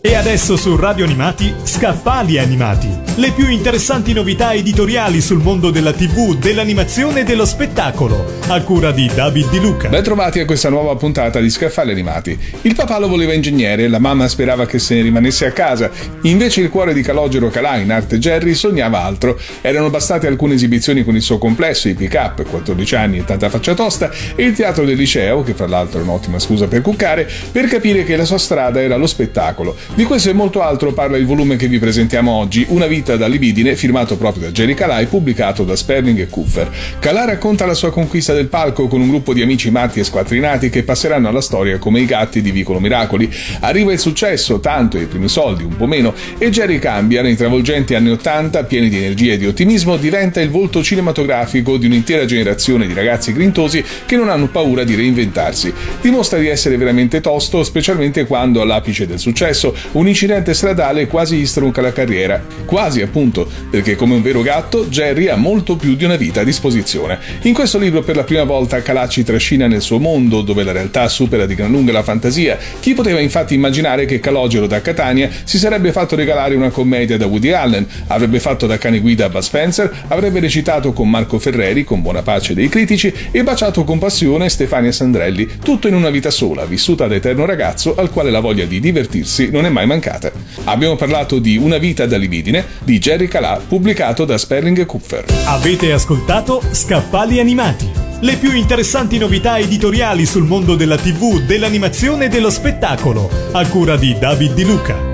E adesso su Radio Animati, Scaffali Animati. Le più interessanti novità editoriali sul mondo della TV, dell'animazione e dello spettacolo. A cura di David Di Luca. Ben trovati a questa nuova puntata di Scaffali Animati. Il papà lo voleva ingegnere, la mamma sperava che se ne rimanesse a casa. Invece il cuore di Calogero Calà in arte Jerry sognava altro. Erano bastate alcune esibizioni con il suo complesso, i pick-up, 14 anni e tanta faccia tosta, e il teatro del liceo, che fra l'altro è un'ottima scusa per cuccare, per capire che la sua strada era lo spettacolo. Di questo e molto altro parla il volume che vi presentiamo oggi, Una vita da libidine, firmato proprio da Jerry Calà e pubblicato da Sperling e Kuffer. Calà racconta la sua conquista del palco con un gruppo di amici matti e squattrinati che passeranno alla storia come i gatti di Vicolo Miracoli. Arriva il successo, tanto i primi soldi, un po' meno, e Jerry cambia nei travolgenti anni Ottanta, pieni di energia e di ottimismo, diventa il volto cinematografico di un'intera generazione di ragazzi grintosi che non hanno paura di reinventarsi. Dimostra di essere veramente tosto, specialmente quando all'apice del successo un incidente stradale quasi gli stronca la carriera. Quasi appunto, perché come un vero gatto, Jerry ha molto più di una vita a disposizione. In questo libro per la prima volta Calacci trascina nel suo mondo, dove la realtà supera di gran lunga la fantasia. Chi poteva infatti immaginare che Calogero da Catania si sarebbe fatto regalare una commedia da Woody Allen, avrebbe fatto da cane guida a Bud Spencer, avrebbe recitato con Marco Ferreri, con buona pace dei critici, e baciato con passione Stefania Sandrelli, tutto in una vita sola, vissuta da eterno ragazzo al quale la voglia di divertirsi non è mai mancata. Abbiamo parlato di Una vita da libidine di Jerry Calà, pubblicato da Sperling Kupfer. Avete ascoltato Scaffali Animati. Le più interessanti novità editoriali sul mondo della TV, dell'animazione e dello spettacolo. A cura di David Di Luca.